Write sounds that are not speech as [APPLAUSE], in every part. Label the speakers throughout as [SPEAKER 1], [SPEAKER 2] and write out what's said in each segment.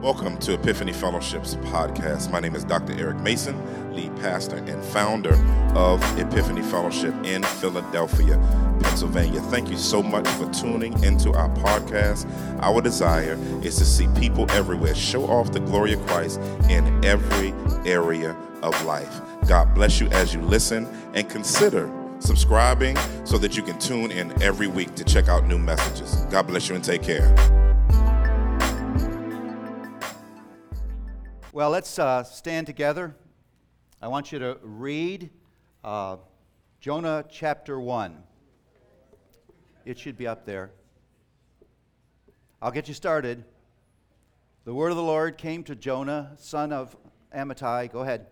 [SPEAKER 1] Welcome to Epiphany Fellowship's podcast. My name is Dr. Eric Mason, lead pastor and founder of Epiphany Fellowship in Philadelphia, Pennsylvania. Thank you so much for tuning into our podcast. Our desire is to see people everywhere show off the glory of Christ in every area of life. God bless you as you listen and consider subscribing so that you can tune in every week to check out new messages. God bless you and take care.
[SPEAKER 2] Well, let's uh, stand together. I want you to read uh, Jonah chapter 1. It should be up there. I'll get you started. The word of the Lord came to Jonah, son of Amittai. Go ahead.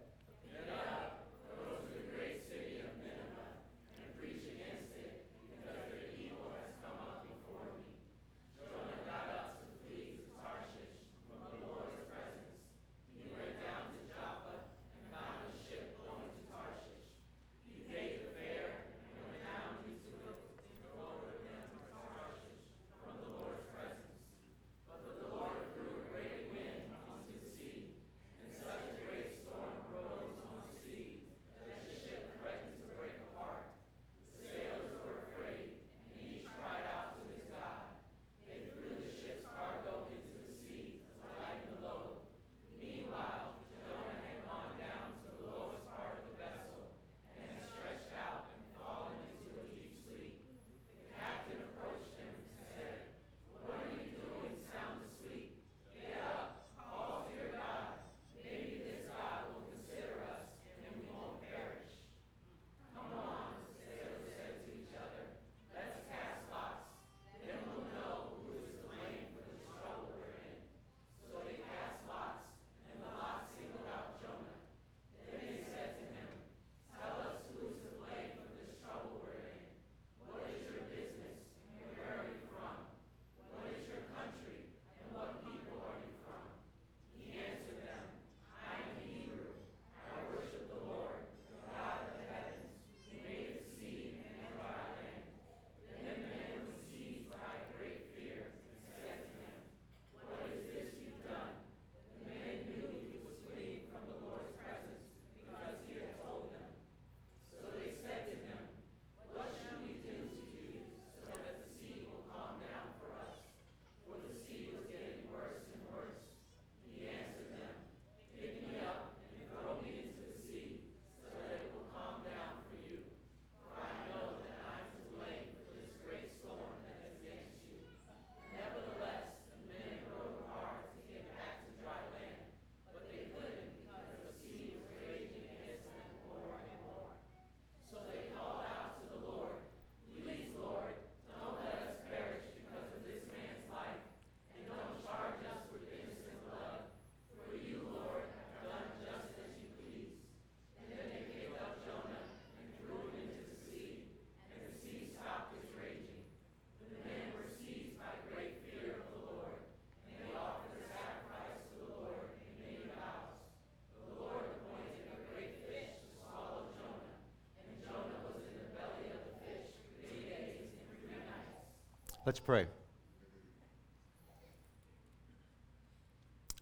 [SPEAKER 2] Let's pray.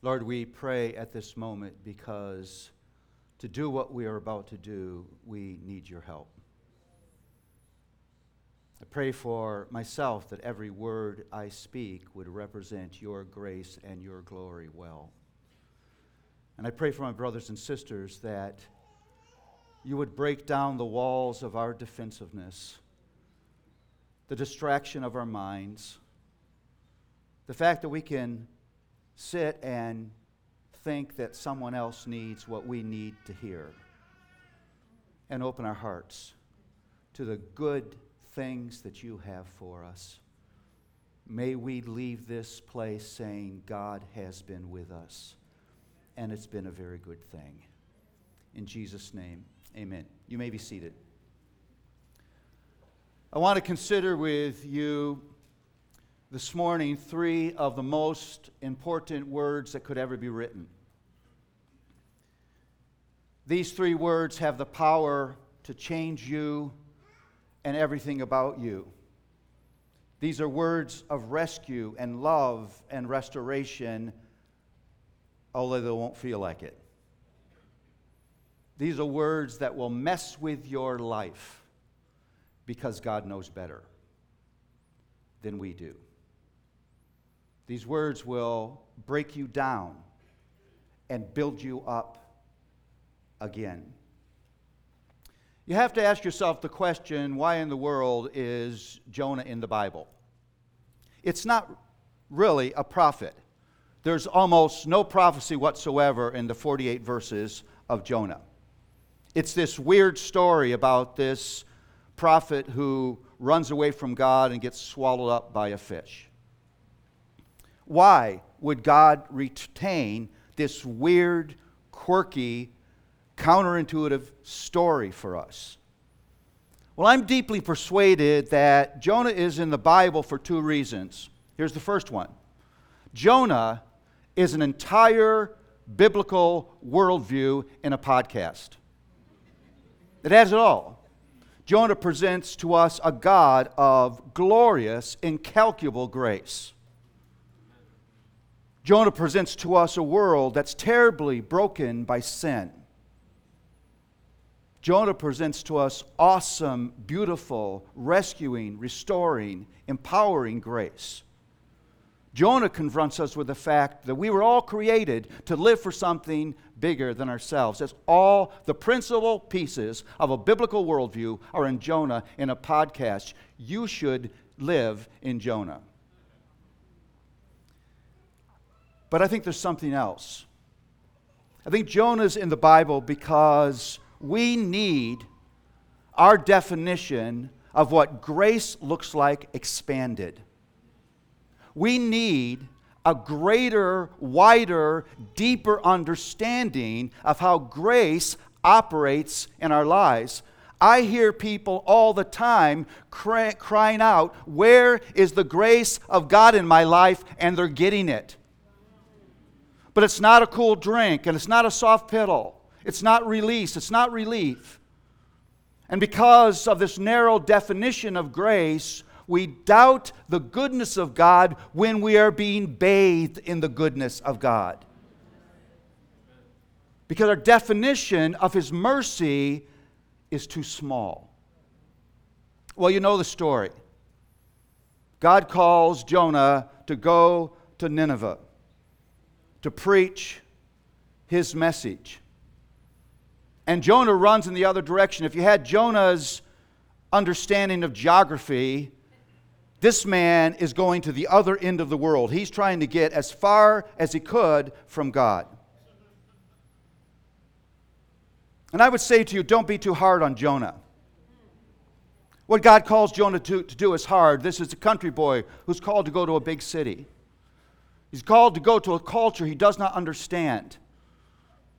[SPEAKER 2] Lord, we pray at this moment because to do what we are about to do, we need your help. I pray for myself that every word I speak would represent your grace and your glory well. And I pray for my brothers and sisters that you would break down the walls of our defensiveness the distraction of our minds, the fact that we can sit and think that someone else needs what we need to hear, and open our hearts to the good things that you have for us. May we leave this place saying, God has been with us, and it's been a very good thing. In Jesus' name, amen. You may be seated. I want to consider with you this morning three of the most important words that could ever be written. These three words have the power to change you and everything about you. These are words of rescue and love and restoration although they won't feel like it. These are words that will mess with your life because God knows better than we do. These words will break you down and build you up again. You have to ask yourself the question why in the world is Jonah in the Bible? It's not really a prophet. There's almost no prophecy whatsoever in the 48 verses of Jonah. It's this weird story about this prophet who runs away from God and gets swallowed up by a fish. Why would God retain this weird, quirky, counterintuitive story for us? Well, I'm deeply persuaded that Jonah is in the Bible for two reasons. Here's the first one Jonah is an entire biblical worldview in a podcast. It has it all. Jonah presents to us a God of glorious, incalculable grace. Jonah presents to us a world that's terribly broken by sin. Jonah presents to us awesome, beautiful, rescuing, restoring, empowering grace. Jonah confronts us with the fact that we were all created to live for something bigger than ourselves. That's all the principal pieces of a biblical worldview are in Jonah in a podcast. You should live in Jonah. But I think there's something else. I think Jonah's in the Bible because we need our definition of what grace looks like expanded. We need a greater, wider, deeper understanding of how grace operates in our lives. I hear people all the time cry, crying out, Where is the grace of God in my life? And they're getting it. But it's not a cool drink, and it's not a soft pill. It's not release, it's not relief. And because of this narrow definition of grace, we doubt the goodness of God when we are being bathed in the goodness of God. Because our definition of His mercy is too small. Well, you know the story. God calls Jonah to go to Nineveh to preach his message. And Jonah runs in the other direction. If you had Jonah's understanding of geography, this man is going to the other end of the world. He's trying to get as far as he could from God. And I would say to you, don't be too hard on Jonah. What God calls Jonah to, to do is hard. This is a country boy who's called to go to a big city. He's called to go to a culture he does not understand.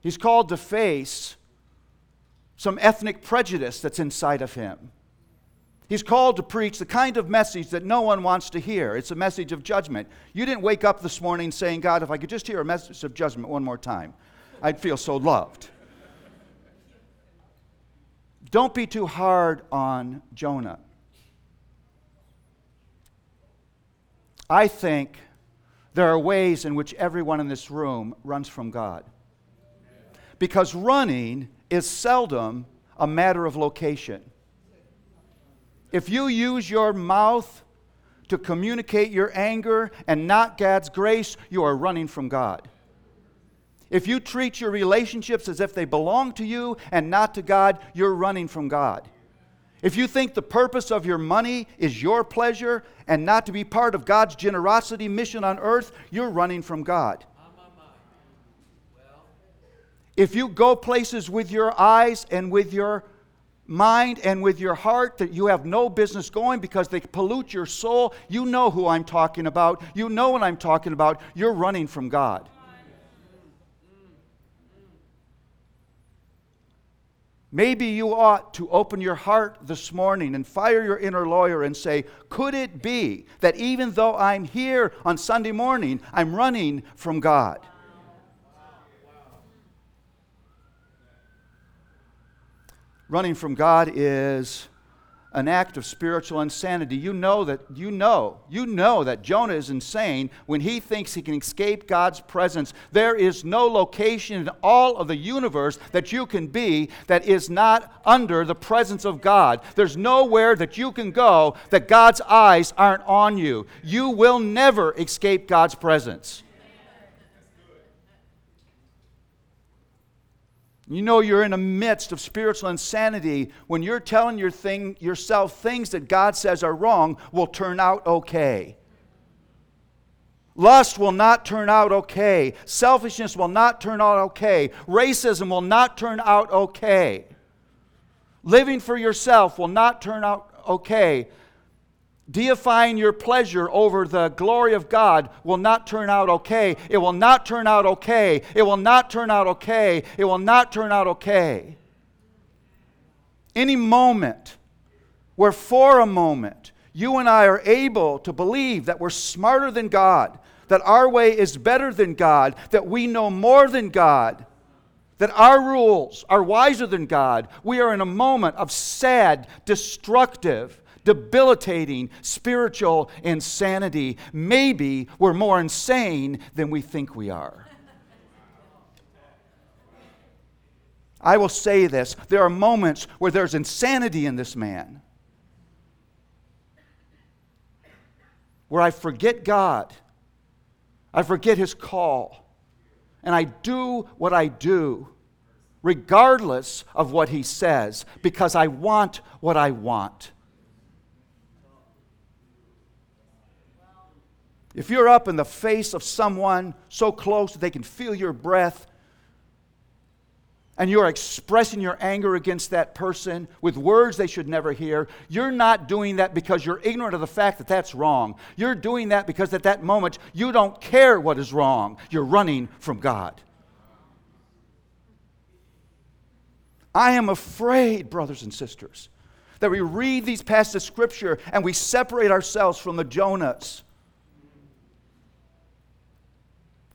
[SPEAKER 2] He's called to face some ethnic prejudice that's inside of him. He's called to preach the kind of message that no one wants to hear. It's a message of judgment. You didn't wake up this morning saying, God, if I could just hear a message of judgment one more time, I'd feel so loved. Don't be too hard on Jonah. I think there are ways in which everyone in this room runs from God. Because running is seldom a matter of location. If you use your mouth to communicate your anger and not God's grace, you are running from God. If you treat your relationships as if they belong to you and not to God, you're running from God. If you think the purpose of your money is your pleasure and not to be part of God's generosity mission on earth, you're running from God. If you go places with your eyes and with your mind and with your heart that you have no business going because they pollute your soul, you know who I'm talking about. You know what I'm talking about. You're running from God. Maybe you ought to open your heart this morning and fire your inner lawyer and say, Could it be that even though I'm here on Sunday morning, I'm running from God? Running from God is an act of spiritual insanity. You know that you know, you know that Jonah is insane when he thinks he can escape God's presence. There is no location in all of the universe that you can be that is not under the presence of God. There's nowhere that you can go that God's eyes aren't on you. You will never escape God's presence. You know you're in the midst of spiritual insanity when you're telling your thing, yourself things that God says are wrong will turn out okay. Lust will not turn out okay. Selfishness will not turn out okay. Racism will not turn out okay. Living for yourself will not turn out okay deifying your pleasure over the glory of God will not turn out okay. It will not turn out okay. It will not turn out okay. It will not turn out okay. Any moment where, for a moment, you and I are able to believe that we're smarter than God, that our way is better than God, that we know more than God, that our rules are wiser than God, we are in a moment of sad, destructive, debilitating spiritual insanity. Maybe we're more insane than we think we are. I will say this there are moments where there's insanity in this man, where I forget God, I forget his call, and I do what I do regardless of what he says because I want what I want. If you're up in the face of someone so close that they can feel your breath, and you're expressing your anger against that person with words they should never hear, you're not doing that because you're ignorant of the fact that that's wrong. You're doing that because at that moment you don't care what is wrong. You're running from God. I am afraid, brothers and sisters, that we read these passages of Scripture and we separate ourselves from the Jonahs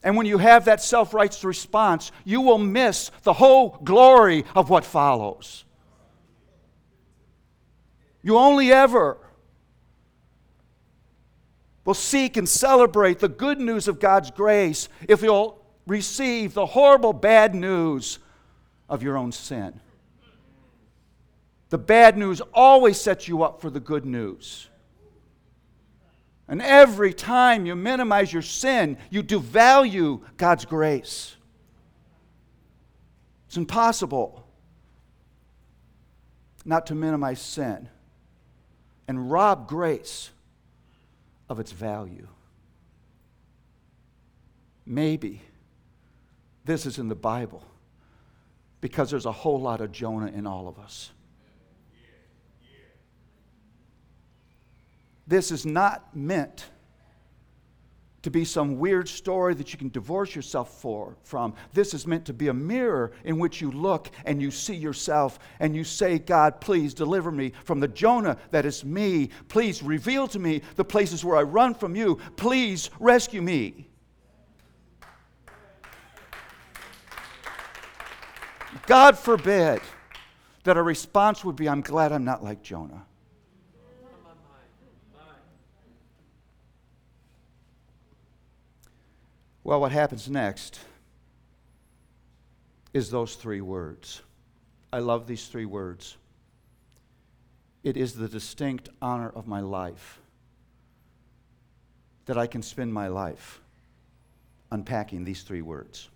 [SPEAKER 2] And when you have that self righteous response, you will miss the whole glory of what follows. You only ever will seek and celebrate the good news of God's grace if you'll receive the horrible bad news of your own sin. The bad news always sets you up for the good news. And every time you minimize your sin, you devalue God's grace. It's impossible not to minimize sin and rob grace of its value. Maybe this is in the Bible because there's a whole lot of Jonah in all of us. This is not meant to be some weird story that you can divorce yourself for, from. This is meant to be a mirror in which you look and you see yourself and you say, God, please deliver me from the Jonah that is me. Please reveal to me the places where I run from you. Please rescue me. God forbid that a response would be, I'm glad I'm not like Jonah. Well, what happens next is those three words. I love these three words. It is the distinct honor of my life that I can spend my life unpacking these three words.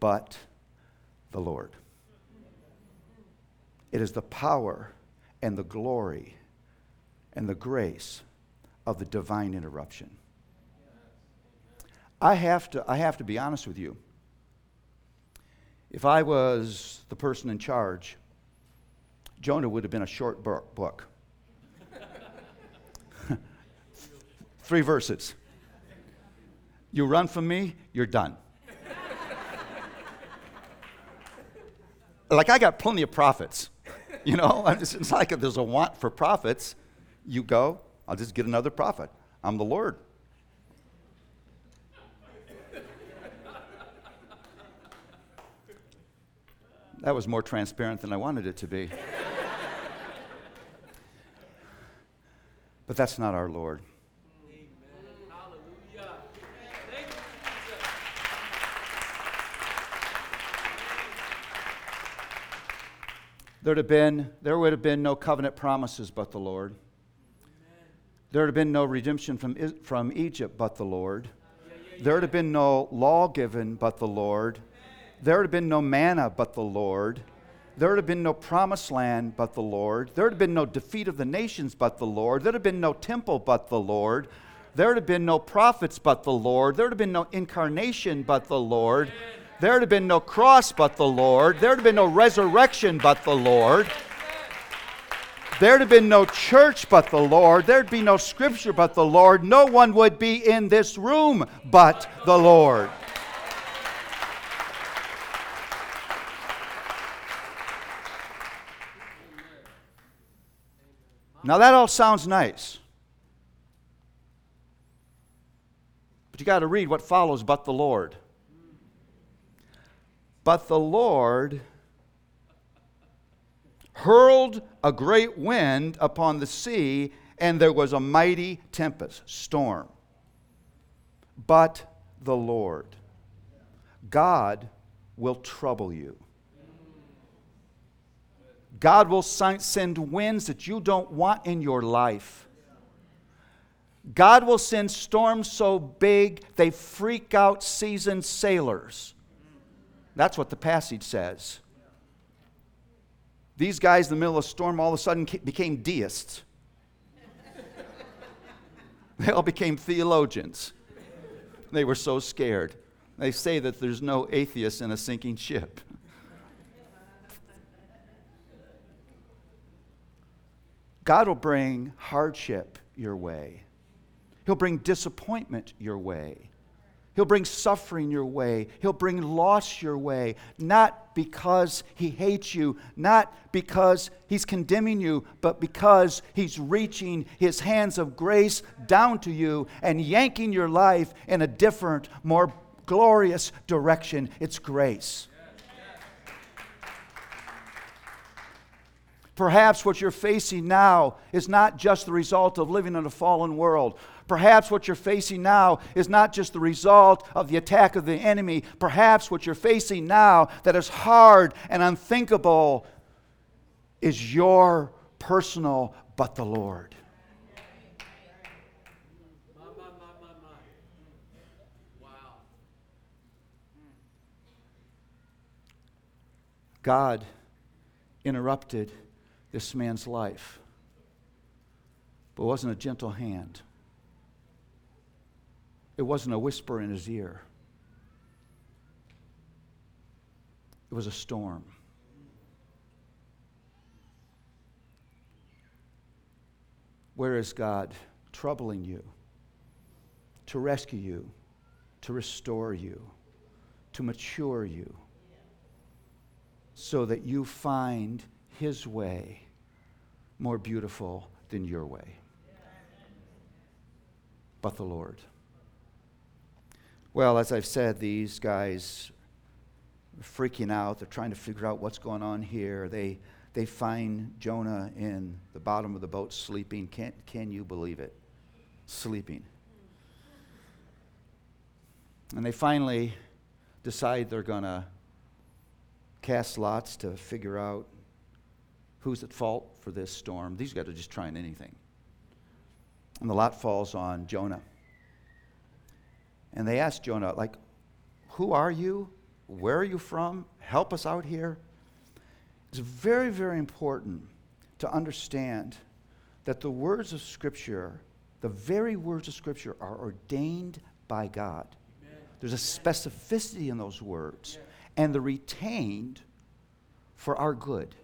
[SPEAKER 2] But the Lord. It is the power and the glory and the grace of the divine interruption. I have to, I have to be honest with you. If I was the person in charge, Jonah would have been a short book. [LAUGHS] Three verses. You run from me, you're done. like, I got plenty of prophets. You know, [LAUGHS] it's like if there's a want for prophets, you go, I'll just get another prophet. I'm the Lord. That was more transparent than I wanted it to be. But that's not our Lord. There'd have been, there would have been no covenant promises but the Lord. There would have been no redemption from, from Egypt but the Lord. There would have been no law given but the Lord. There have been no manna but the Lord. There would have been no promised land but the Lord. There would have been no defeat of the nations but the Lord. There would have been no temple but the Lord. There would have been no prophets but the Lord. There would have been no incarnation but the Lord. There would have been no cross but the Lord. There have been no resurrection but the Lord. There'd have been no church but the Lord. There'd be no scripture but the Lord. No one would be in this room but the Lord. Now, that all sounds nice. But you got to read what follows but the Lord. But the Lord hurled a great wind upon the sea, and there was a mighty tempest, storm. But the Lord, God will trouble you. God will send winds that you don't want in your life. God will send storms so big they freak out seasoned sailors. That's what the passage says. These guys in the middle of a storm all of a sudden became deists. [LAUGHS] they all became theologians. They were so scared. They say that there's no atheists in a sinking ship. God will bring hardship your way. He'll bring disappointment your way. He'll bring suffering your way. He'll bring loss your way, not because he hates you, not because he's condemning you, but because he's reaching his hands of grace down to you and yanking your life in a different, more glorious direction. It's grace. Perhaps what you're facing now is not just the result of living in a fallen world. Perhaps what you're facing now is not just the result of the attack of the enemy. Perhaps what you're facing now that is hard and unthinkable is your personal but the Lord. God interrupted this man's life, but it wasn't a gentle hand. It wasn't a whisper in his ear, it was a storm. Where is God troubling you, to rescue you, to restore you, to mature you, so that you find His way more beautiful than your way? But the Lord. Well, as I've said, these guys are freaking out. They're trying to figure out what's going on here. They, they find Jonah in the bottom of the boat sleeping. Can, can you believe it? Sleeping. And they finally decide they're going to cast lots to figure out who's at fault for this storm. These guys are just trying anything. And the lot falls on Jonah. And they ask Jonah, like, who are you? Where are you from? Help us out here. It's very, very important to understand that the words of Scripture, the very words of Scripture, are ordained by God. Amen. There's a specificity in those words, and they're retained for our good.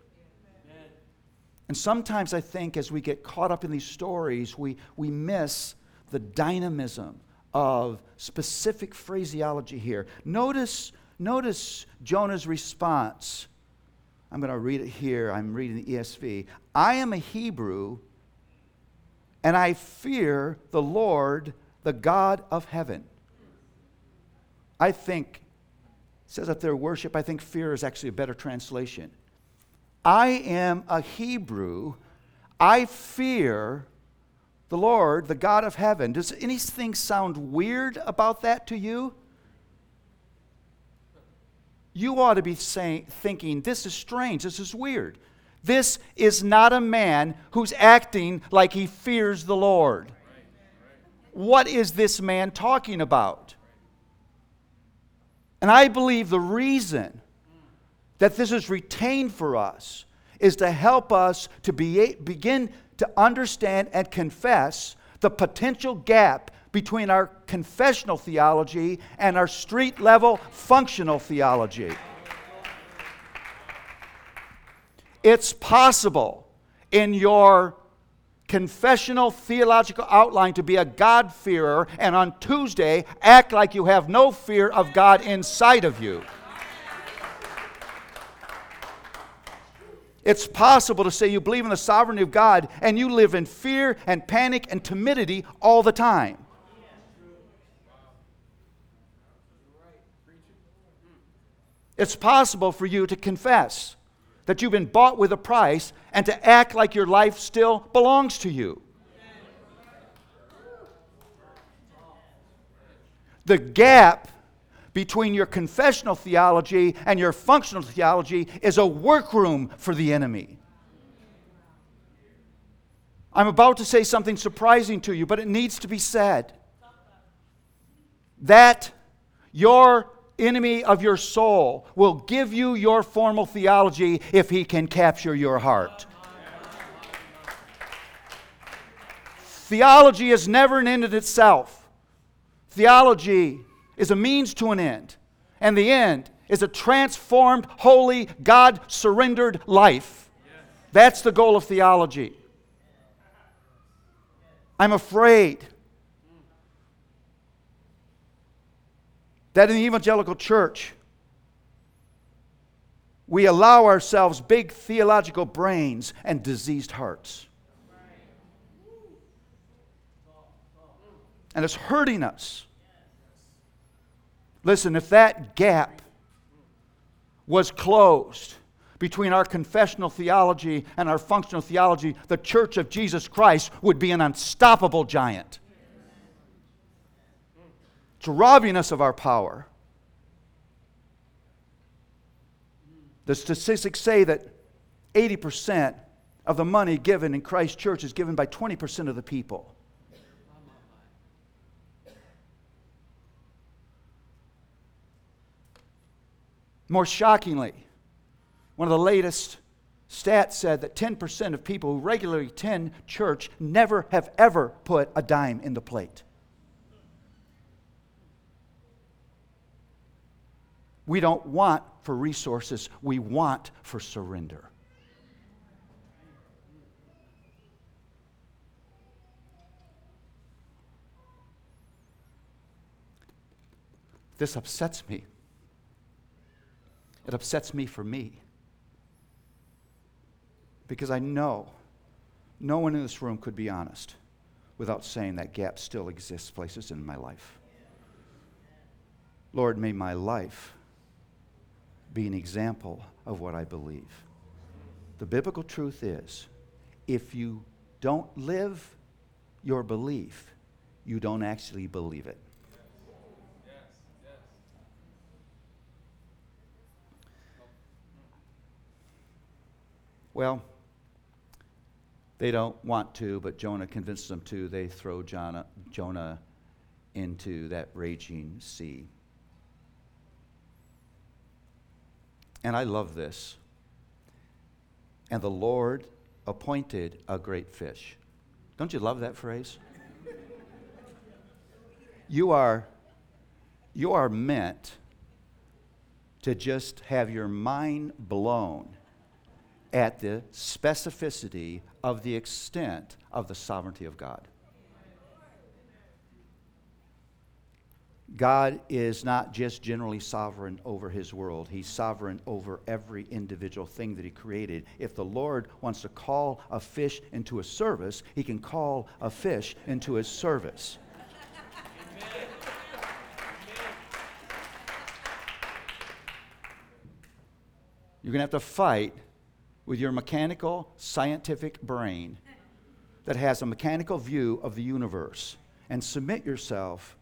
[SPEAKER 2] And sometimes I think as we get caught up in these stories, we, we miss the dynamism of specific phraseology here. Notice, notice Jonah's response. I'm going to read it here. I'm reading the ESV. I am a Hebrew, and I fear the Lord, the God of heaven. I think, says that their worship, I think fear is actually a better translation. I am a Hebrew. I fear the Lord, the God of heaven. Does anything sound weird about that to you? You ought to be saying, thinking, this is strange, this is weird. This is not a man who's acting like he fears the Lord. What is this man talking about? And I believe the reason that this is retained for us is to help us to be, begin to understand and confess the potential gap between our confessional theology and our street level functional theology. It's possible in your confessional theological outline to be a God-fearer and on Tuesday act like you have no fear of God inside of you. It's possible to say you believe in the sovereignty of God and you live in fear and panic and timidity all the time. It's possible for you to confess that you've been bought with a price and to act like your life still belongs to you. The gap between your confessional theology and your functional theology is a workroom for the enemy. I'm about to say something surprising to you, but it needs to be said. That your enemy of your soul will give you your formal theology if he can capture your heart. Theology is never an end in itself. Theology is a means to an end, and the end is a transformed, holy, God surrendered life. That's the goal of theology. I'm afraid that in the evangelical church, we allow ourselves big theological brains and diseased hearts. And it's hurting us. Listen, if that gap was closed between our confessional theology and our functional theology, the church of Jesus Christ would be an unstoppable giant. It's robbing us of our power. The statistics say that 80% of the money given in Christ's church is given by 20% of the people. More shockingly, one of the latest stats said that 10% of people who regularly attend church never have ever put a dime in the plate. We don't want for resources, we want for surrender. This upsets me. It upsets me for me. Because I know no one in this room could be honest without saying that gap still exists places in my life. Lord, may my life be an example of what I believe. The biblical truth is if you don't live your belief, you don't actually believe it. Well, they don't want to, but Jonah convinces them to. They throw Jonah, Jonah into that raging sea. And I love this. And the Lord appointed a great fish. Don't you love that phrase? you are you are meant to just have your mind blown at the specificity of the extent of the sovereignty of God. God is not just generally sovereign over his world, he's sovereign over every individual thing that he created. If the Lord wants to call a fish into a service, he can call a fish into his service. You're going to have to fight with your mechanical, scientific brain that has a mechanical view of the universe and submit yourself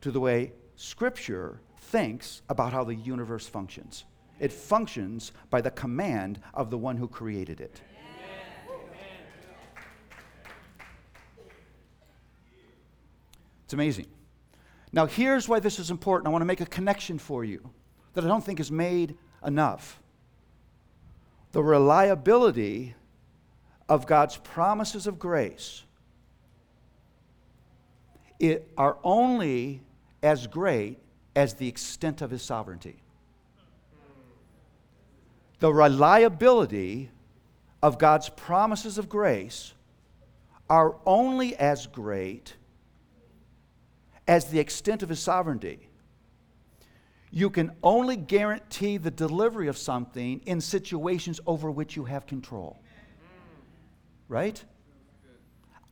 [SPEAKER 2] to the way Scripture thinks about how the universe functions. It functions by the command of the one who created it. It's amazing. Now, here's why this is important. I want to make a connection for you that I don't think is made enough. The reliability of God's promises of grace it, are only as great as the extent of his sovereignty. The reliability of God's promises of grace are only as great as the extent of his sovereignty. You can only guarantee the delivery of something in situations over which you have control. Right?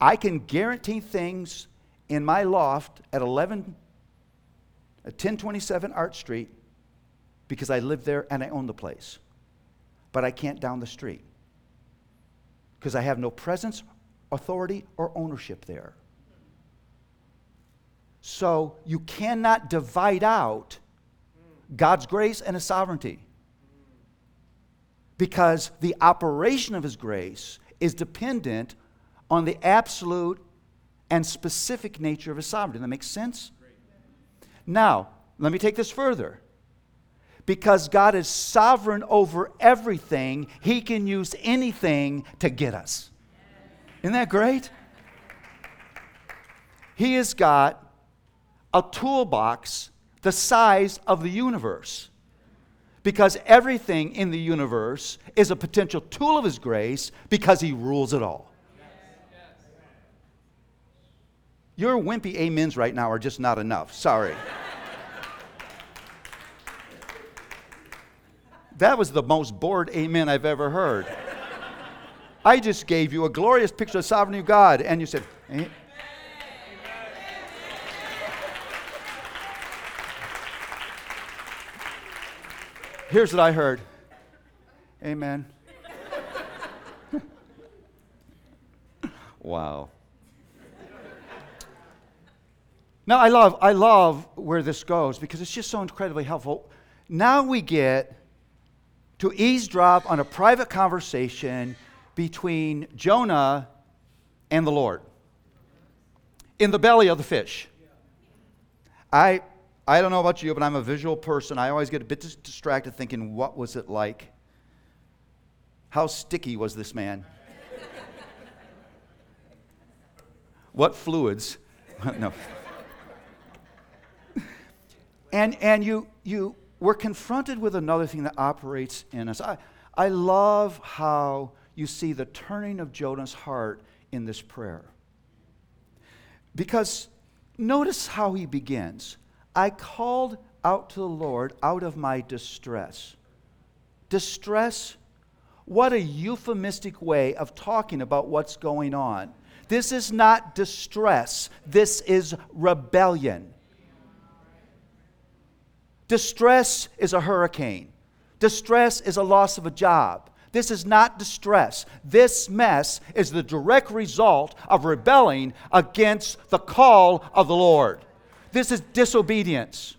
[SPEAKER 2] I can guarantee things in my loft at 11 at 1027 Arch Street because I live there and I own the place. But I can't down the street because I have no presence, authority, or ownership there. So you cannot divide out God's grace and His sovereignty because the operation of His grace is dependent on the absolute and specific nature of His sovereignty. That makes sense? Now, let me take this further. Because God is sovereign over everything, He can use anything to get us. Isn't that great? He has got a toolbox the size of the universe. Because everything in the universe is a potential tool of His grace because He rules it all. Your wimpy amens right now are just not enough. Sorry. that was the most bored amen I've ever heard. I just gave you a glorious picture of sovereignty of God, and you said, eh? Here's what I heard Amen. [LAUGHS] wow. Now I love I love where this goes because it's just so incredibly helpful. Now we get to eavesdrop on a private conversation between Jonah and the Lord in the belly of the fish. I I don't know about you, but I'm a visual person. I always get a bit distracted thinking, what was it like? How sticky was this man? [LAUGHS] what fluids? [LAUGHS] no. [LAUGHS] and and you, you were confronted with another thing that operates in us. I, I love how you see the turning of Jonah's heart in this prayer. Because notice how he begins. I called out to the Lord out of my distress. Distress? What a euphemistic way of talking about what's going on. This is not distress, this is rebellion. Distress is a hurricane, distress is a loss of a job. This is not distress. This mess is the direct result of rebelling against the call of the Lord. This is disobedience.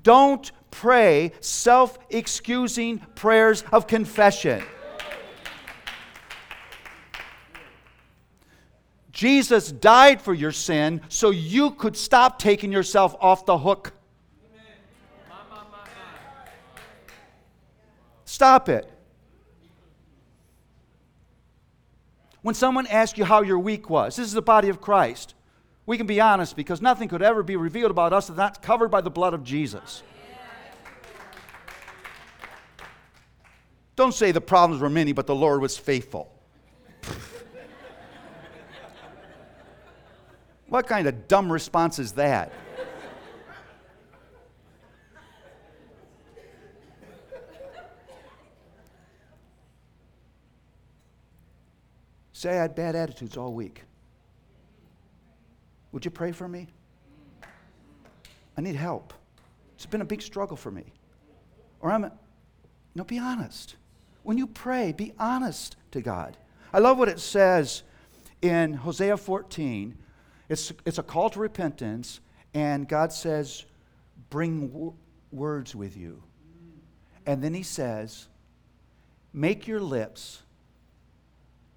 [SPEAKER 2] Don't pray self excusing prayers of confession. Jesus died for your sin so you could stop taking yourself off the hook. Stop it. When someone asks you how your week was, this is the body of Christ. We can be honest because nothing could ever be revealed about us that's covered by the blood of Jesus. Don't say the problems were many, but the Lord was faithful. what kind of dumb response is that? Say I had bad attitudes all week. Would you pray for me? I need help. It's been a big struggle for me. Or I'm, a, know, be honest. When you pray, be honest to God. I love what it says in Hosea 14, it's, it's a call to repentance, and God says, Bring w- words with you. And then he says, Make your lips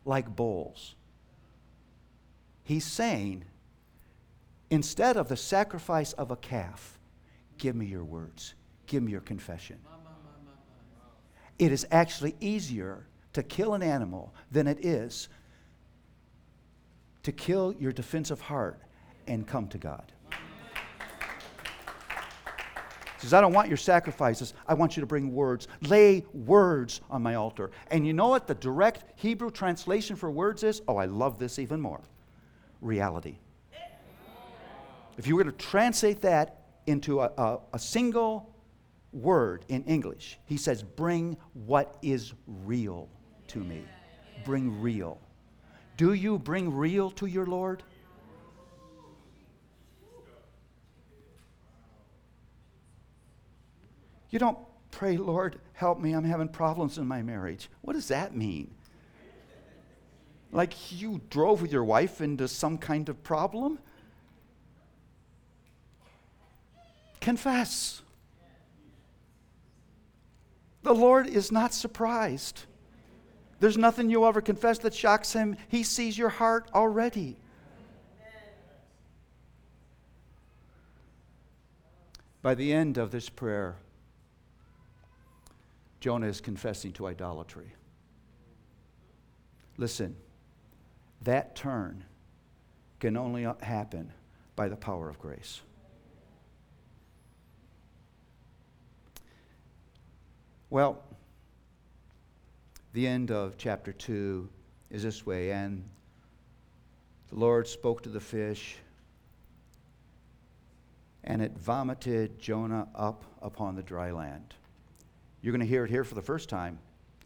[SPEAKER 2] like bowls. He's saying, instead of the sacrifice of a calf, give me your words, give me your confession. It is actually easier to kill an animal than it is to kill your defensive heart and come to God. He says, I don't want your sacrifices. I want you to bring words. Lay words on my altar. And you know what the direct Hebrew translation for words is? Oh, I love this even more reality. If you were to translate that into a, a, a single word in English, he says, Bring what is real to me. Bring real. Do you bring real to your Lord? You don't pray, Lord, help me, I'm having problems in my marriage. What does that mean? Like you drove with your wife into some kind of problem? Confess. The Lord is not surprised. There's nothing you'll ever confess that shocks him. He sees your heart already. By the end of this prayer, Jonah is confessing to idolatry. Listen, that turn can only happen by the power of grace. Well, the end of chapter 2 is this way and the Lord spoke to the fish, and it vomited Jonah up upon the dry land. You're going to hear it here for the first time,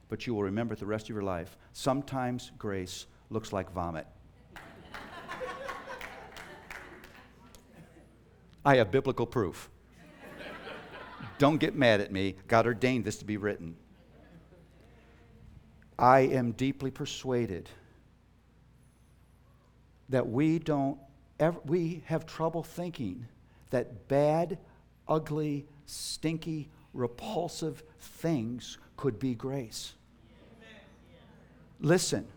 [SPEAKER 2] but you will remember it the rest of your life. Sometimes grace looks like vomit. [LAUGHS] I have biblical proof. Don't get mad at me. God ordained this to be written. I am deeply persuaded that we don't ever, we have trouble thinking that bad, ugly, stinky, repulsive things could be grace. Listen,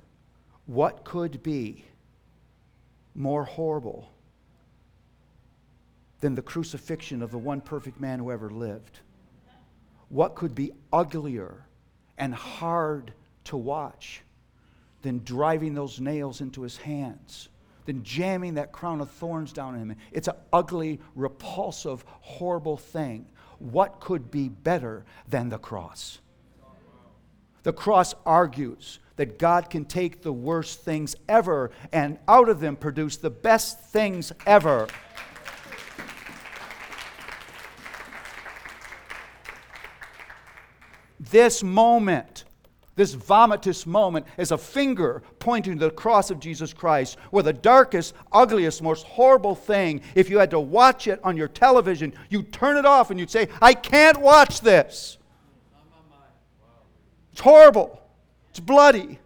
[SPEAKER 2] what could be more horrible than the crucifixion of the one perfect man who ever lived? What could be uglier and hard to watch than driving those nails into his hands? Than jamming that crown of thorns down on him. It's an ugly, repulsive, horrible thing what could be better than the cross? The cross argues that God can take the worst things ever and out of them produce the best things ever. This moment this vomitous moment is a finger pointing to the cross of Jesus Christ, where the darkest, ugliest, most horrible thing, if you had to watch it on your television, you'd turn it off and you'd say, I can't watch this. It's horrible. It's bloody.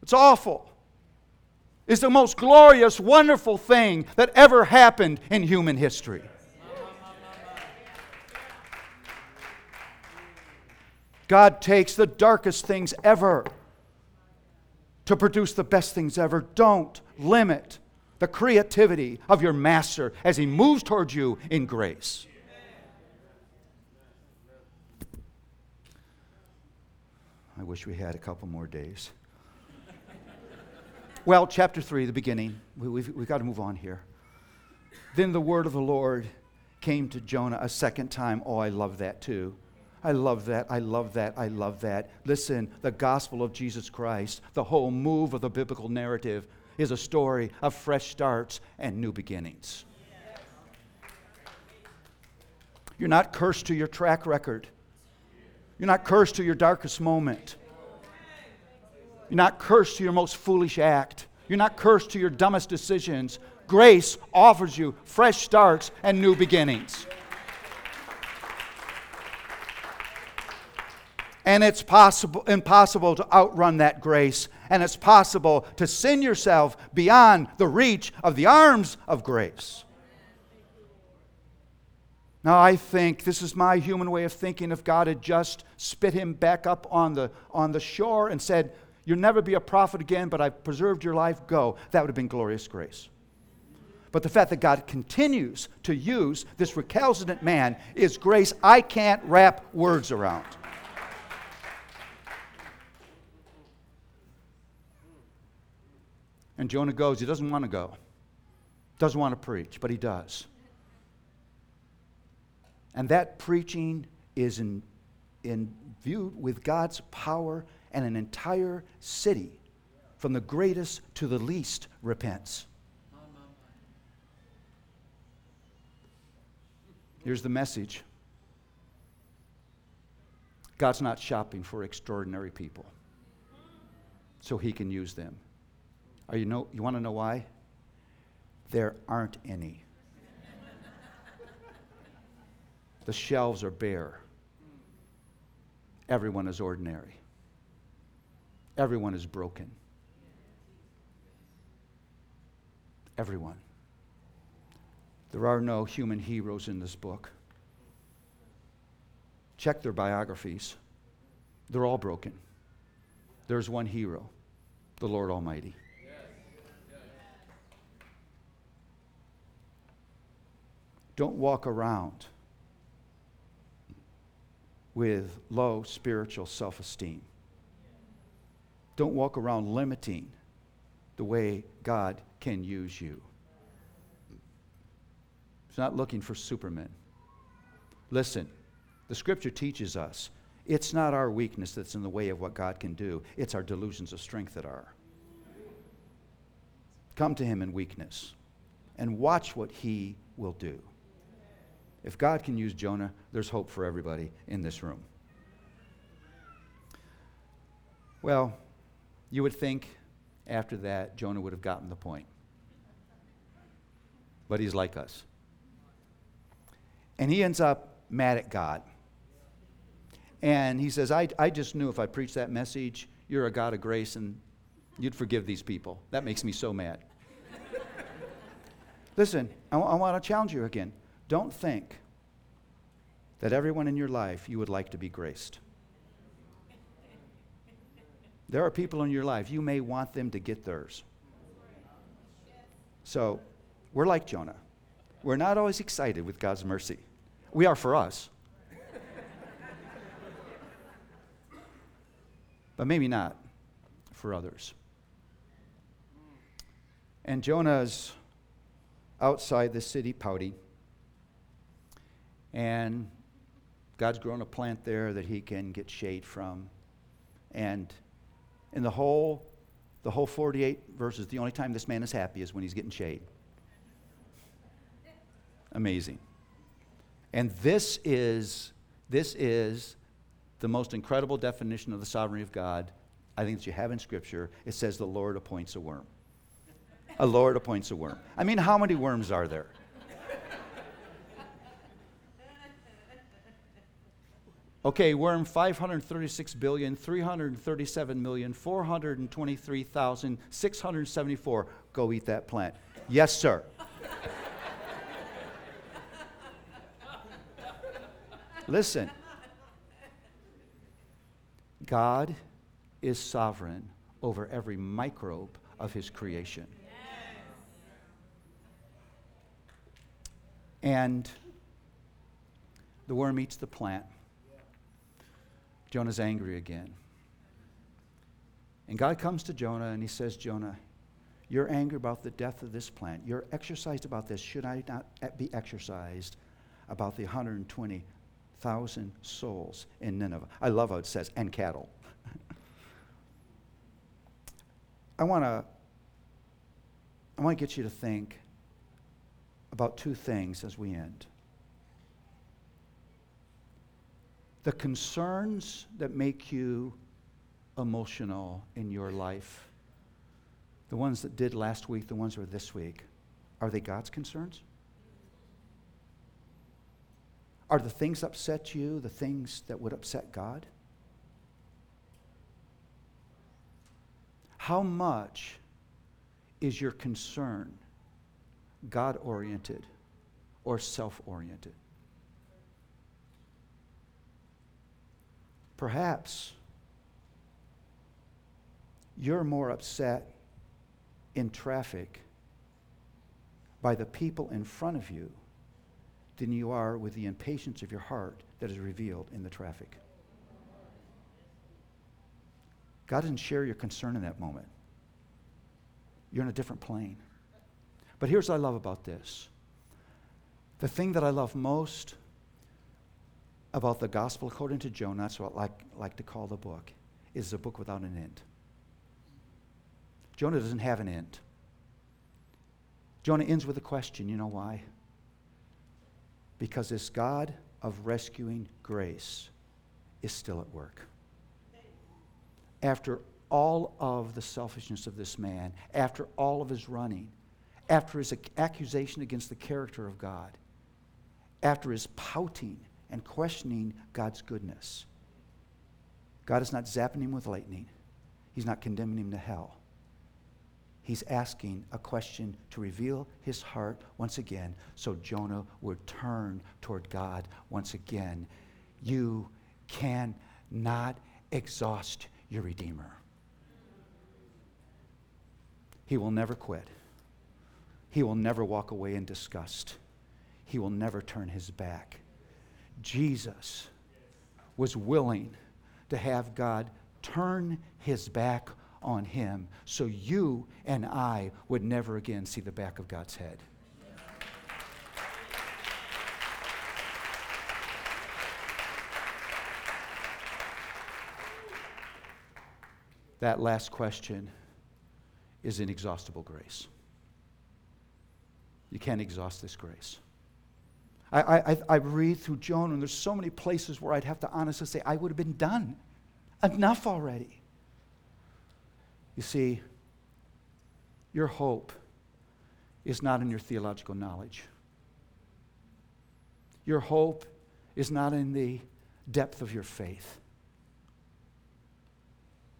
[SPEAKER 2] It's awful. It's the most glorious, wonderful thing that ever happened in human history. God takes the darkest things ever to produce the best things ever. Don't limit the creativity of your master as he moves towards you in grace. I wish we had a couple more days. well, chapter 3, the beginning. We, we've, we've got to move on here. Then the word of the Lord came to Jonah a second time. Oh, I love that too. I love that. I love that. I love that. Listen, the gospel of Jesus Christ, the whole move of the biblical narrative, is a story of fresh starts and new beginnings. You're not cursed to your track record. You're not cursed to your darkest moment. You're not cursed to your most foolish act. You're not cursed to your dumbest decisions. Grace offers you fresh starts and new beginnings. And it's possible, impossible to outrun that grace and it's possible to sin yourself beyond the reach of the arms of grace. Now, I think this is my human way of thinking. If God had just spit him back up on the, on the shore and said, You'll never be a prophet again, but I've preserved your life, go, that would have been glorious grace. But the fact that God continues to use this recalcitrant man is grace I can't wrap words around. And Jonah goes. He doesn't want to go, doesn't want to preach, but he does. And that preaching is in, in with God's power, and an entire city, from the greatest to the least, repents. Here's the message God's not shopping for extraordinary people so he can use them. Are you, know, you want to know why? There aren't any. the shelves are bare. Everyone is ordinary. Everyone is broken. Everyone. There are no human heroes in this book. Check their biographies. They're all broken. There's one hero, the Lord Almighty. Don't walk around with low spiritual self esteem. Don't walk around limiting the way God can use you. He's not looking for supermen. Listen, the scripture teaches us it's not our weakness that's in the way of what God can do, it's our delusions of strength that are. Come to Him in weakness and watch what He will do. If God can use Jonah, there's hope for everybody in this room. Well, you would think after that Jonah would have gotten the point. But he's like us. And he ends up mad at God. And he says, I, I just knew if I preached that message, you're a God of grace and you'd forgive these people. That makes me so mad. [LAUGHS] Listen, I, I want to challenge you again. Don't think that everyone in your life you would like to be graced. There are people in your life, you may want them to get theirs. So, we're like Jonah. We're not always excited with God's mercy. We are for us. but maybe not for others. And Jonah's outside the city pouting. And God's grown a plant there that he can get shade from. And in the whole, the whole 48 verses, the only time this man is happy is when he's getting shade. Amazing. And this is, this is the most incredible definition of the sovereignty of God I think that you have in Scripture. It says the Lord appoints a worm. A Lord appoints a worm. I mean, how many worms are there? Okay, worm 536 billion, 337 million, 423,674. Go eat that plant. Yes, sir. Listen. God is sovereign over every microbe of his creation. And the worm eats the plant. Jonah's angry again. And God comes to Jonah and he says, Jonah, you're angry about the death of this plant. You're exercised about this. Should I not be exercised about the 120,000 souls in Nineveh? I love how it says, and cattle. [LAUGHS] I want to I want to get you to think about two things as we end. The concerns that make you emotional in your life, the ones that did last week, the ones that were this week, are they God's concerns? Are the things upset you the things that would upset God? How much is your concern God oriented or self oriented? Perhaps you're more upset in traffic by the people in front of you than you are with the impatience of your heart that is revealed in the traffic. God doesn't share your concern in that moment. You're in a different plane. But here's what I love about this the thing that I love most about the gospel according to Jonah, that's what I like, like to call the book, is a book without an end. Jonah doesn't have an end. Jonah ends with a question. You know why? Because this God of rescuing grace is still at work. After all of the selfishness of this man, after all of his running, after his accusation against the character of God, after his pouting and questioning God's goodness, God is not zapping him with lightning. He's not condemning him to hell. He's asking a question to reveal his heart once again so Jonah would turn toward God once again. You cannot exhaust your Redeemer. He will never quit. He will never walk away in disgust. He will never turn his back. Jesus was willing to have God turn his back on him so you and I would never again see the back of God's head. That last question is inexhaustible grace. You can't exhaust this grace. I, I, I read through Jonah, and there's so many places where I'd have to honestly say, I would have been done. Enough already. You see, your hope is not in your theological knowledge. Your hope is not in the depth of your faith.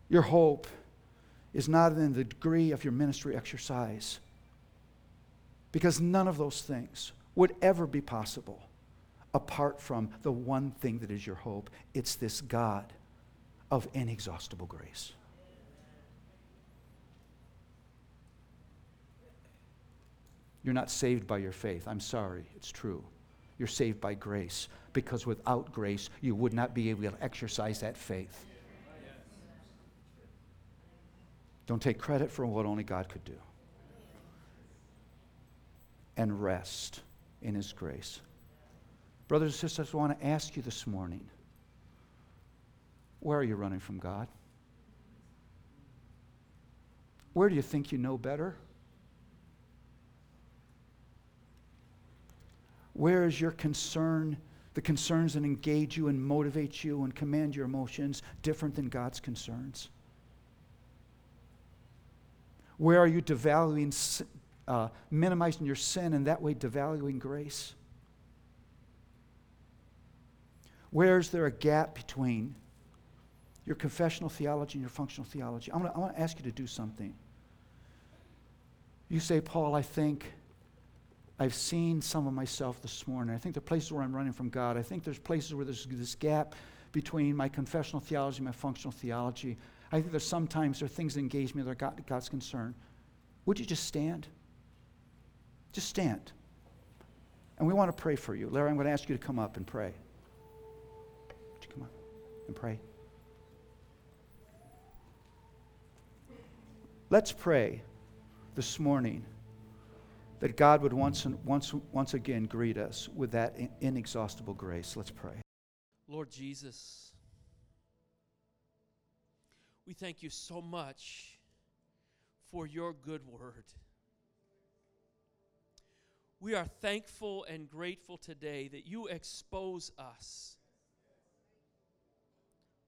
[SPEAKER 2] Your hope is not in the degree of your ministry exercise. Because none of those things would ever be possible apart from the one thing that is your hope it's this God of inexhaustible grace. You're not saved by your faith. I'm sorry, it's true. You're saved by grace because without grace, you would not be able to exercise that faith. Don't take credit for what only God could do. And rest in His grace. Brothers and sisters, I want to ask you this morning where are you running from God? Where do you think you know better? Where is your concern, the concerns that engage you and motivate you and command your emotions, different than God's concerns? Where are you devaluing, uh, minimizing your sin and that way devaluing grace? Where is there a gap between your confessional theology and your functional theology? I want to ask you to do something. You say, Paul, I think I've seen some of myself this morning. I think there are places where I'm running from God. I think there's places where there's this gap between my confessional theology and my functional theology. I think there's sometimes there are things that engage me that are God's concern. Would you just stand? Just stand. And we want to pray for you. Larry, I'm going to ask you to come up and pray. Would you come up and pray? Let's pray this morning that God would once, once, once again greet us with that inexhaustible grace. Let's pray.
[SPEAKER 3] Lord Jesus, we thank you so much for your good word. We are thankful and grateful today that you expose us.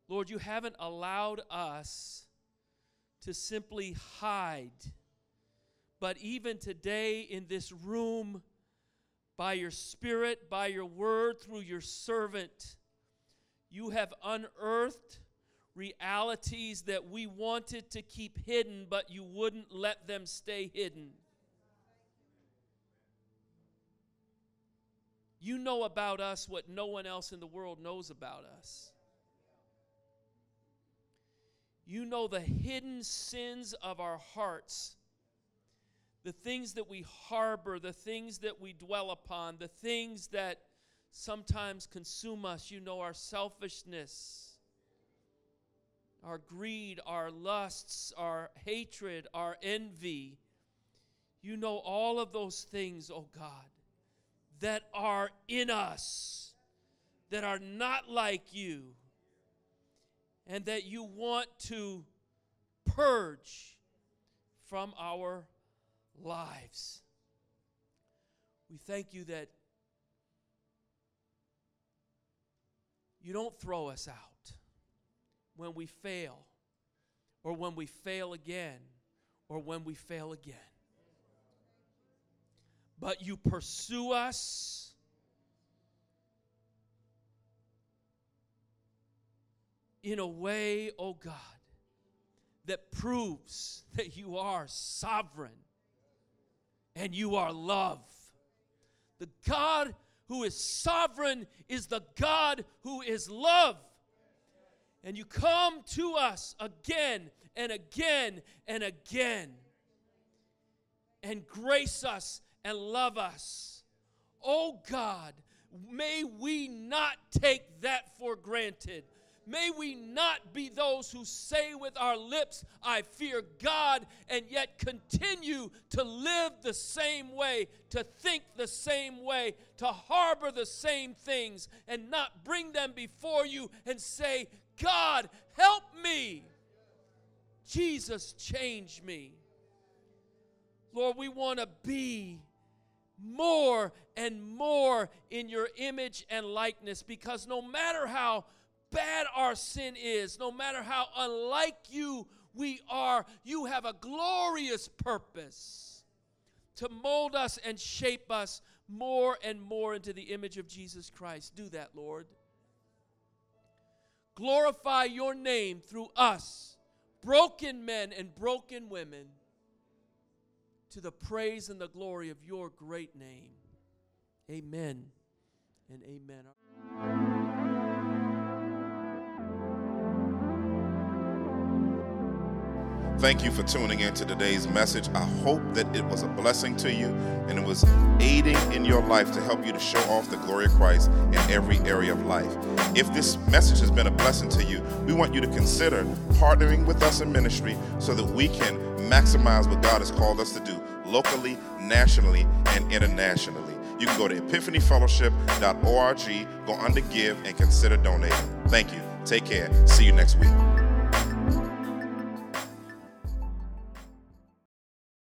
[SPEAKER 3] Lord, you haven't allowed us to simply hide but even today in this room, by your Spirit, by your word, through your servant, you have unearthed, realities that we wanted to keep hidden, but you wouldn't let them stay hidden. You know about us what no one else in the world knows about us. You know the hidden sins of our hearts, the things that we harbor, the things that we dwell upon, the things that sometimes consume us. You know our selfishness, our greed, our lusts, our hatred, our envy. You know all of those things, oh God that are in us, that are not like you, and that you want to purge from our lives. We thank you that you don't throw us out when we fail, or when we fail again, or when we fail again but you pursue us. In a way, oh God, that proves that you are sovereign and you are love. The God who is sovereign is the God who is love. And you come to us again and again and again and grace us and love us. Oh God, may we not take that for granted. May we not be those who say with our lips, I fear God, and yet continue to live the same way, to think the same way, to harbor the same things, and not bring them before you and say, God, help me. Jesus, change me. Lord, we want to be more and more in your image and likeness because no matter how bad our sin is, no matter how unlike you we are, you have a glorious purpose to mold us and shape us more and more into the image of Jesus Christ. Do that, Lord. Glorify your name through us, broken men and broken women to the praise and the glory of your great name. Amen and amen.
[SPEAKER 1] Thank you for tuning in to today's message. I hope that it was a blessing to you and it was aiding in your life to help you to show off the glory of Christ in every area of life. If this message has been a blessing to you, we want you to consider partnering with us in ministry so that we can maximize what God has called us to do locally, nationally, and internationally. You can go to epiphanyfellowship.org, go under give, and consider donating. Thank you. Take care. See you next week.